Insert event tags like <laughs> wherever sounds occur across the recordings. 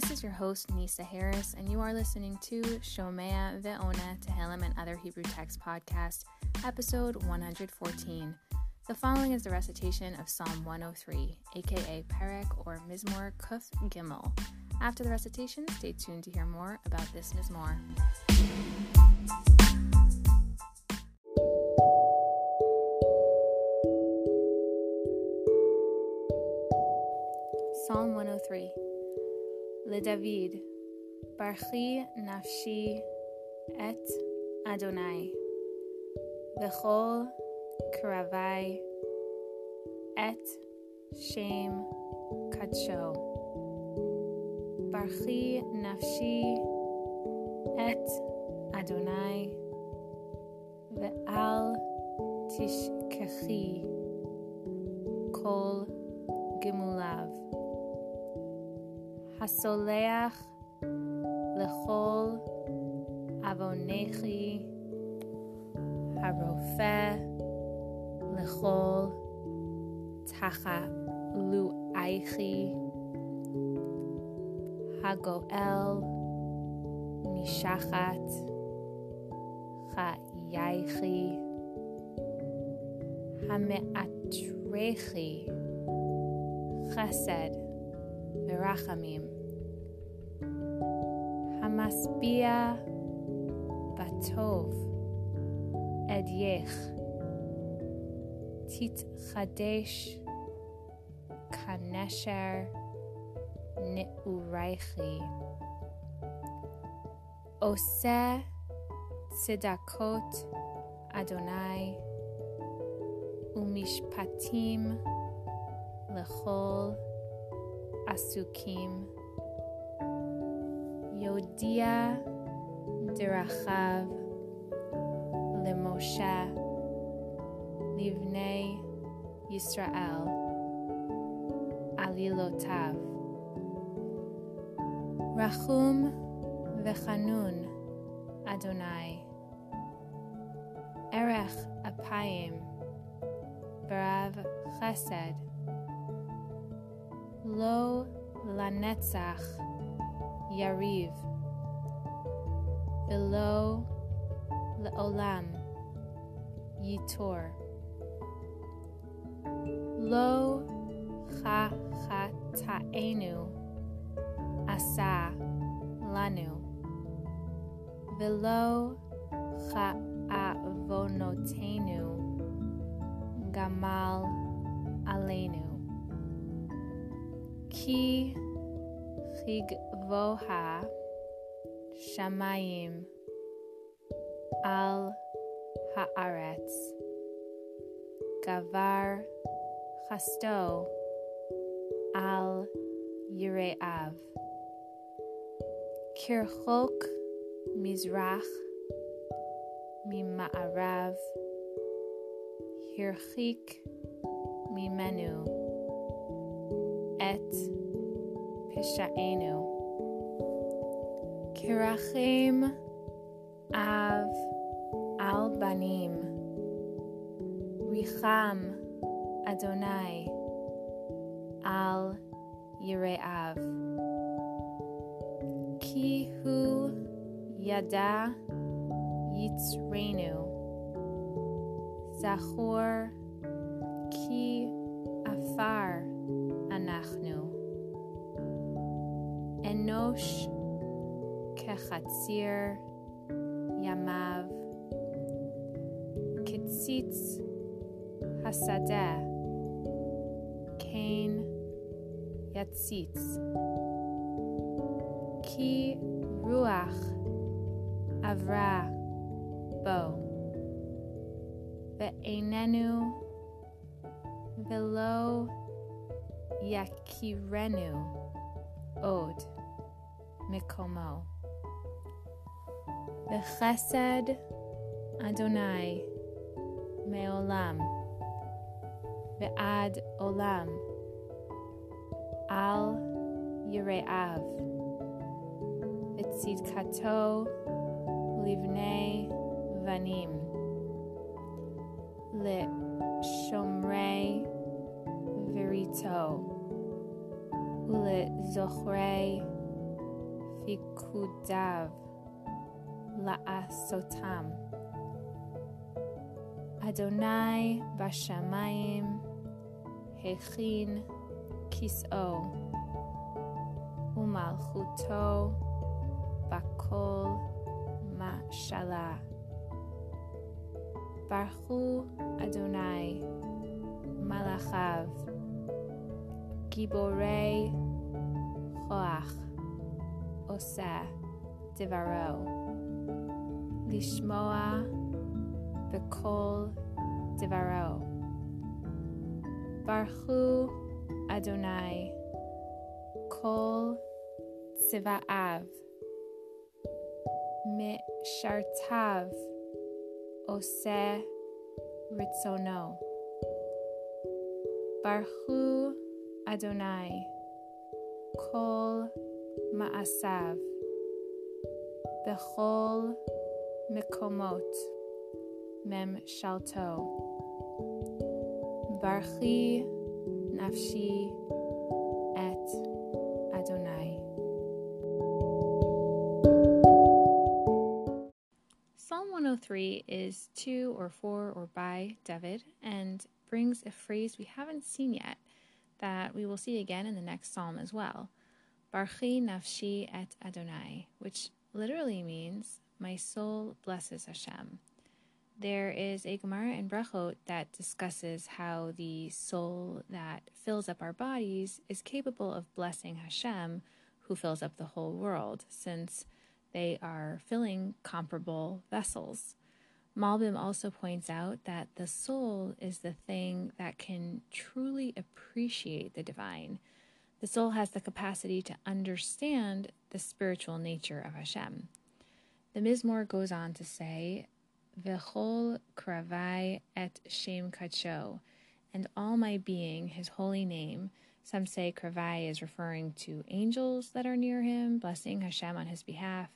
this is your host, Nisa Harris, and you are listening to Shomea Ve'ona Tehillim and Other Hebrew Text Podcast, episode 114. The following is the recitation of Psalm 103, aka Perek or Mizmor Kuf Gimel. After the recitation, stay tuned to hear more about this Mizmor. Psalm 103 LeDavid Barchi Nafshi Et Adonai V'chol Karavai Et Shem Kadsho Barchi Nafshi Et Adonai Ve'al Tishkechi Kol Gimulav Hasoleach Lechol Avonechi Harofe Lechol Tacha Lu'aichi Hagoel Mishachat Chayaichi Hame'atrechi Chesed ורחמים, המשביע בטוב אדייך, תתחדש כנשר נעורייכי. עושה צדקות אדוני ומשפטים לכל Asukim Yodia Dirachav Lemoshe Livnei Yisrael Alilotav Rachum Vechanun Adonai Erech Apayim Barav Chesed Lo Lanetzach Yariv Velo Leolam Yitor. Lo Cha Ta'enu Asa Lanu Velo Cha Avonotenu Gamal Alenu כי כגבוה שמיים על הארץ, גבר חסדו על יראיו. כרחוק מזרח ממערב, הרחיק ממנו. Et Kirachim Av Al Banim. Richam Adonai Al Yireav. Ki Hu Yada Yitzrenu. Zachor Ki Afar Enosh Kechatzir Yamav Kitzitz Hasadeh Cain Yatzitz. Ki Ruach Avra Bo. Ve'enenu Velo Yakirenu Od Mikomo V'chesed Adonai Me'olam Ve'ad Olam Al Yireav V'tzidkato Livnei Vanim Le Shomrei Verito Le Zochrei פיקודיו לעשותם. אדוני בשמיים הכין כיסאו ומלכותו בכל משלה. ברכו אדוני מלאכיו גיבורי כוח עושה דברו לשמוע בכל דברו ברכו אדוני כל צבאיו משרתיו עושה רצונו ברכו אדוני כל ma'asav, bechol mikomot, mem shalto. Barchi nafshi et Adonai. Psalm 103 is to or for or by David and brings a phrase we haven't seen yet that we will see again in the next psalm as well. Barchi nafshi et Adonai, which literally means, My soul blesses Hashem. There is a Gemara in Brachot that discusses how the soul that fills up our bodies is capable of blessing Hashem, who fills up the whole world, since they are filling comparable vessels. Malbim also points out that the soul is the thing that can truly appreciate the divine. The soul has the capacity to understand the spiritual nature of Hashem. The Mizmor goes on to say, V'chol kravai et shem kacho, and all my being, his holy name. Some say kravai is referring to angels that are near him, blessing Hashem on his behalf.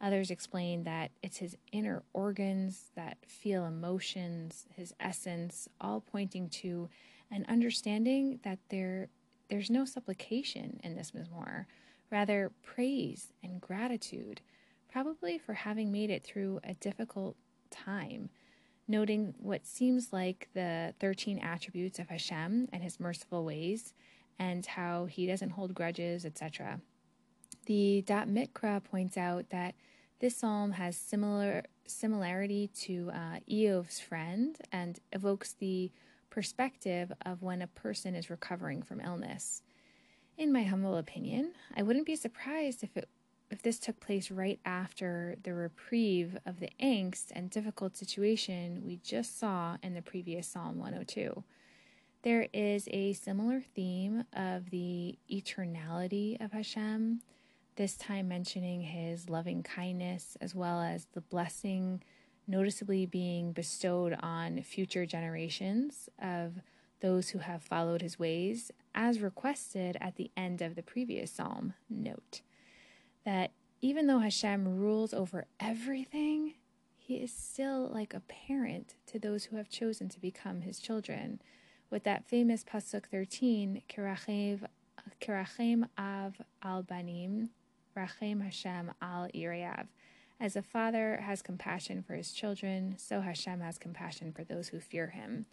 Others explain that it's his inner organs that feel emotions, his essence, all pointing to an understanding that there there's no supplication in this mizmor, rather praise and gratitude, probably for having made it through a difficult time, noting what seems like the 13 attributes of Hashem and his merciful ways, and how he doesn't hold grudges, etc. The Da'at Mikra points out that this psalm has similar similarity to uh, Iyov's friend and evokes the perspective of when a person is recovering from illness. In my humble opinion, I wouldn't be surprised if it if this took place right after the reprieve of the angst and difficult situation we just saw in the previous Psalm 102. There is a similar theme of the eternality of Hashem this time mentioning his loving kindness as well as the blessing noticeably being bestowed on future generations of those who have followed his ways, as requested at the end of the previous psalm. Note that even though Hashem rules over everything, he is still like a parent to those who have chosen to become his children. With that famous Pasuk 13, Kirachem Av al Banim, Rachem Hashem al Iriav. As a father has compassion for his children, so Hashem has compassion for those who fear him.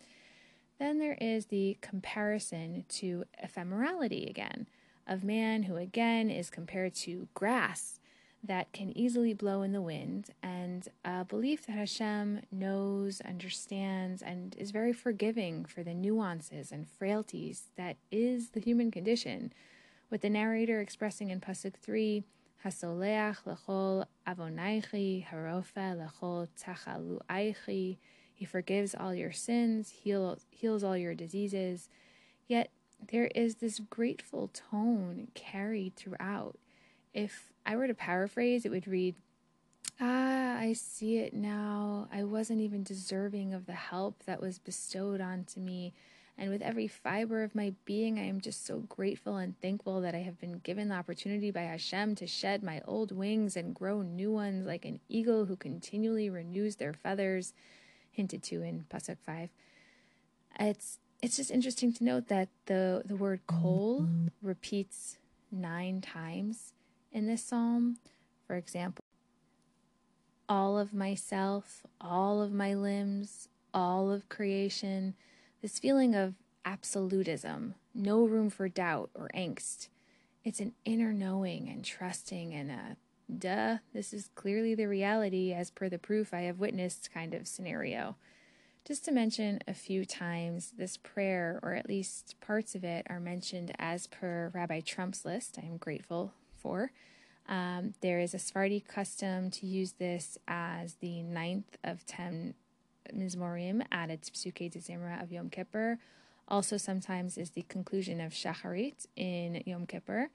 Then there is the comparison to ephemerality again, of man who again is compared to grass that can easily blow in the wind, and a belief that Hashem knows, understands, and is very forgiving for the nuances and frailties that is the human condition with the narrator expressing in Pasuk 3, Hasoleach lechol avonaichi, harofa lechol. He forgives all your sins, heals, heals all your diseases. Yet there is this grateful tone carried throughout. If I were to paraphrase, it would read, Ah, I see it now. I wasn't even deserving of the help that was bestowed onto me. And with every fiber of my being, I am just so grateful and thankful that I have been given the opportunity by Hashem to shed my old wings and grow new ones like an eagle who continually renews their feathers, hinted to in Pasuk 5. It's it's just interesting to note that the, the word kol repeats nine times in this psalm. For example, all of myself, all of my limbs, all of creation, this feeling of absolutism, no room for doubt or angst. It's an inner knowing and trusting and a duh, this is clearly the reality as per the proof I have witnessed kind of scenario. Just to mention a few times, this prayer, or at least parts of it, are mentioned as per Rabbi Trump's list. I am grateful for. Um, there is a Sephardi custom to use this as the ninth of ten Mizmorim added to Psuke de Zimra of Yom Kippur. Also, sometimes is the conclusion of Shacharit in Yom Kippur.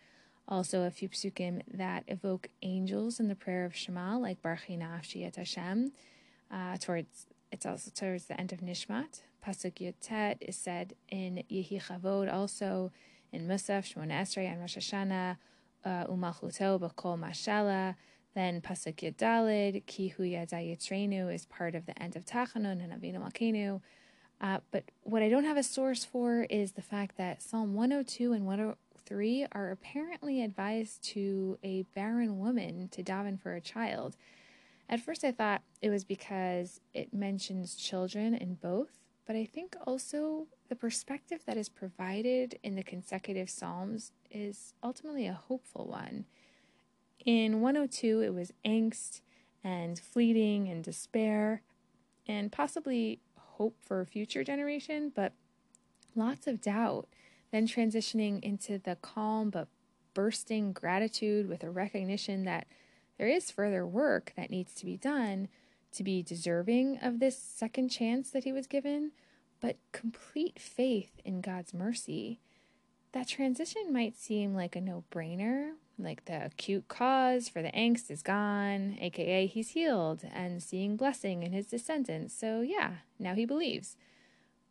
Also, a few psukim that evoke angels in the prayer of Shema, like Barchi Nafshi et Hashem, uh, towards it's also towards the end of Nishmat. Pasuk Yud Tet is said in Yehi Chavod, also in Musaf, Shmona Esrei, and Rosh Hashanah, uh, Umalchuto, B'kol Mashala. Then Pasuk Yud Daled, Kihu Yadayitrenu is part of the end of Tachanun and Avinu Malkenu. Uh, but what I don't have a source for is the fact that Psalm 102 and 103 are apparently advised to a barren woman to daven for a child. At first, I thought it was because it mentions children in both, but I think also the perspective that is provided in the consecutive Psalms is ultimately a hopeful one. In 102, it was angst and fleeting and despair and possibly hope for a future generation, but lots of doubt. Then transitioning into the calm but bursting gratitude with a recognition that there is further work that needs to be done to be deserving of this second chance that he was given, but complete faith in God's mercy. That transition might seem like a no brainer, like the acute cause for the angst is gone, aka he's healed and seeing blessing in his descendants. So, yeah, now he believes.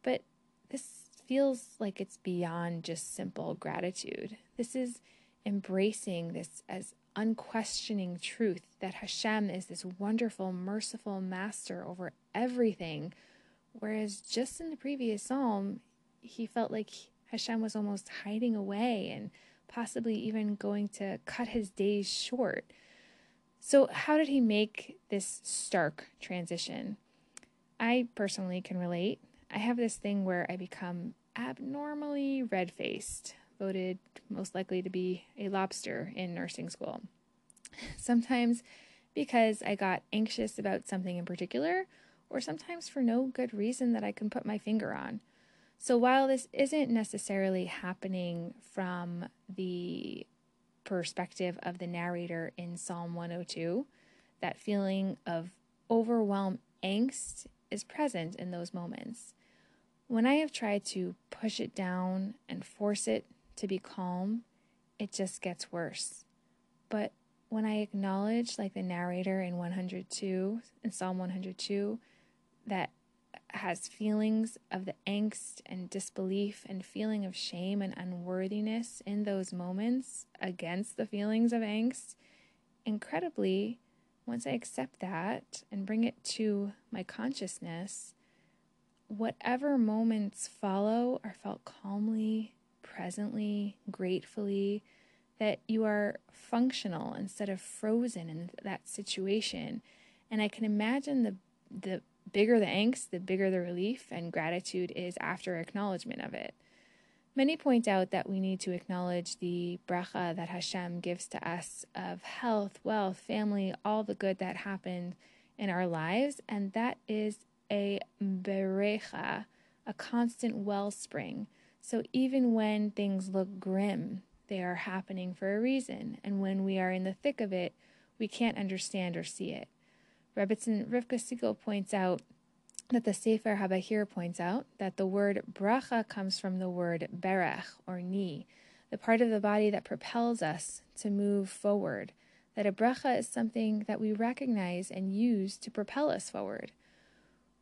But this feels like it's beyond just simple gratitude. This is embracing this as unquestioning truth that Hashem is this wonderful, merciful master over everything. Whereas just in the previous psalm, he felt like Hashem was almost hiding away and possibly even going to cut his days short. So, how did he make this stark transition? I personally can relate. I have this thing where I become abnormally red faced voted most likely to be a lobster in nursing school. <laughs> Sometimes because I got anxious about something in particular, or sometimes for no good reason that I can put my finger on. So while this isn't necessarily happening from the perspective of the narrator in Psalm 102, that feeling of overwhelm, angst is present in those moments. When I have tried to push it down and force it to be calm, it just gets worse. But when I acknowledge, like the narrator in 102, in Psalm 102, that has feelings of the angst and disbelief and feeling of shame and unworthiness in those moments against the feelings of angst, incredibly, once I accept that and bring it to my consciousness, whatever moments follow are felt calmly presently, gratefully, that you are functional instead of frozen in that situation. And I can imagine the the bigger the angst, the bigger the relief and gratitude is after acknowledgement of it. Many point out that we need to acknowledge the bracha that Hashem gives to us of health, wealth, family, all the good that happened in our lives, and that is a berecha, a constant wellspring so even when things look grim, they are happening for a reason, and when we are in the thick of it, we can't understand or see it. Rebbitzin Rivka Siegel points out that the Sefer Habahir points out that the word bracha comes from the word berech or knee, the part of the body that propels us to move forward. That a bracha is something that we recognize and use to propel us forward.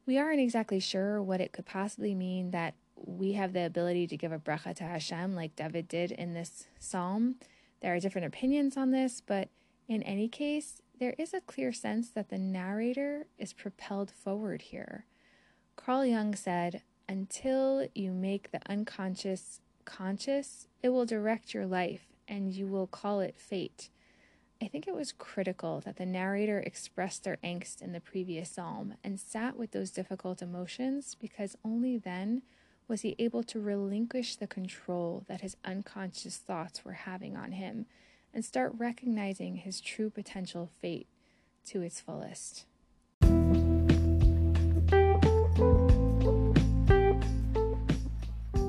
We aren't exactly sure what it could possibly mean that we have the ability to give a bracha to Hashem like David did in this psalm. There are different opinions on this, but in any case, there is a clear sense that the narrator is propelled forward here. Carl Jung said, Until you make the unconscious conscious, it will direct your life and you will call it fate. I think it was critical that the narrator expressed their angst in the previous psalm and sat with those difficult emotions because only then was he able to relinquish the control that his unconscious thoughts were having on him and start recognizing his true potential fate to its fullest.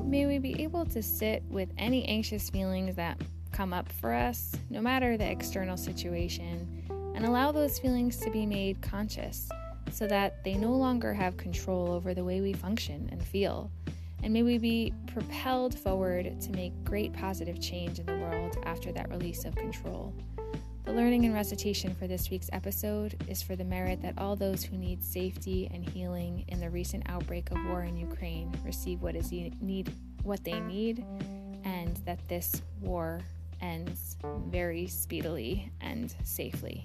May we be able to sit with any anxious feelings that come up for us, no matter the external situation, and allow those feelings to be made conscious so that they no longer have control over the way we function and feel. And may we be propelled forward to make great positive change in the world after that release of control. The learning and recitation for this week's episode is for the merit that all those who need safety and healing in the recent outbreak of war in Ukraine receive what is need what they need and that this war ends very speedily and safely.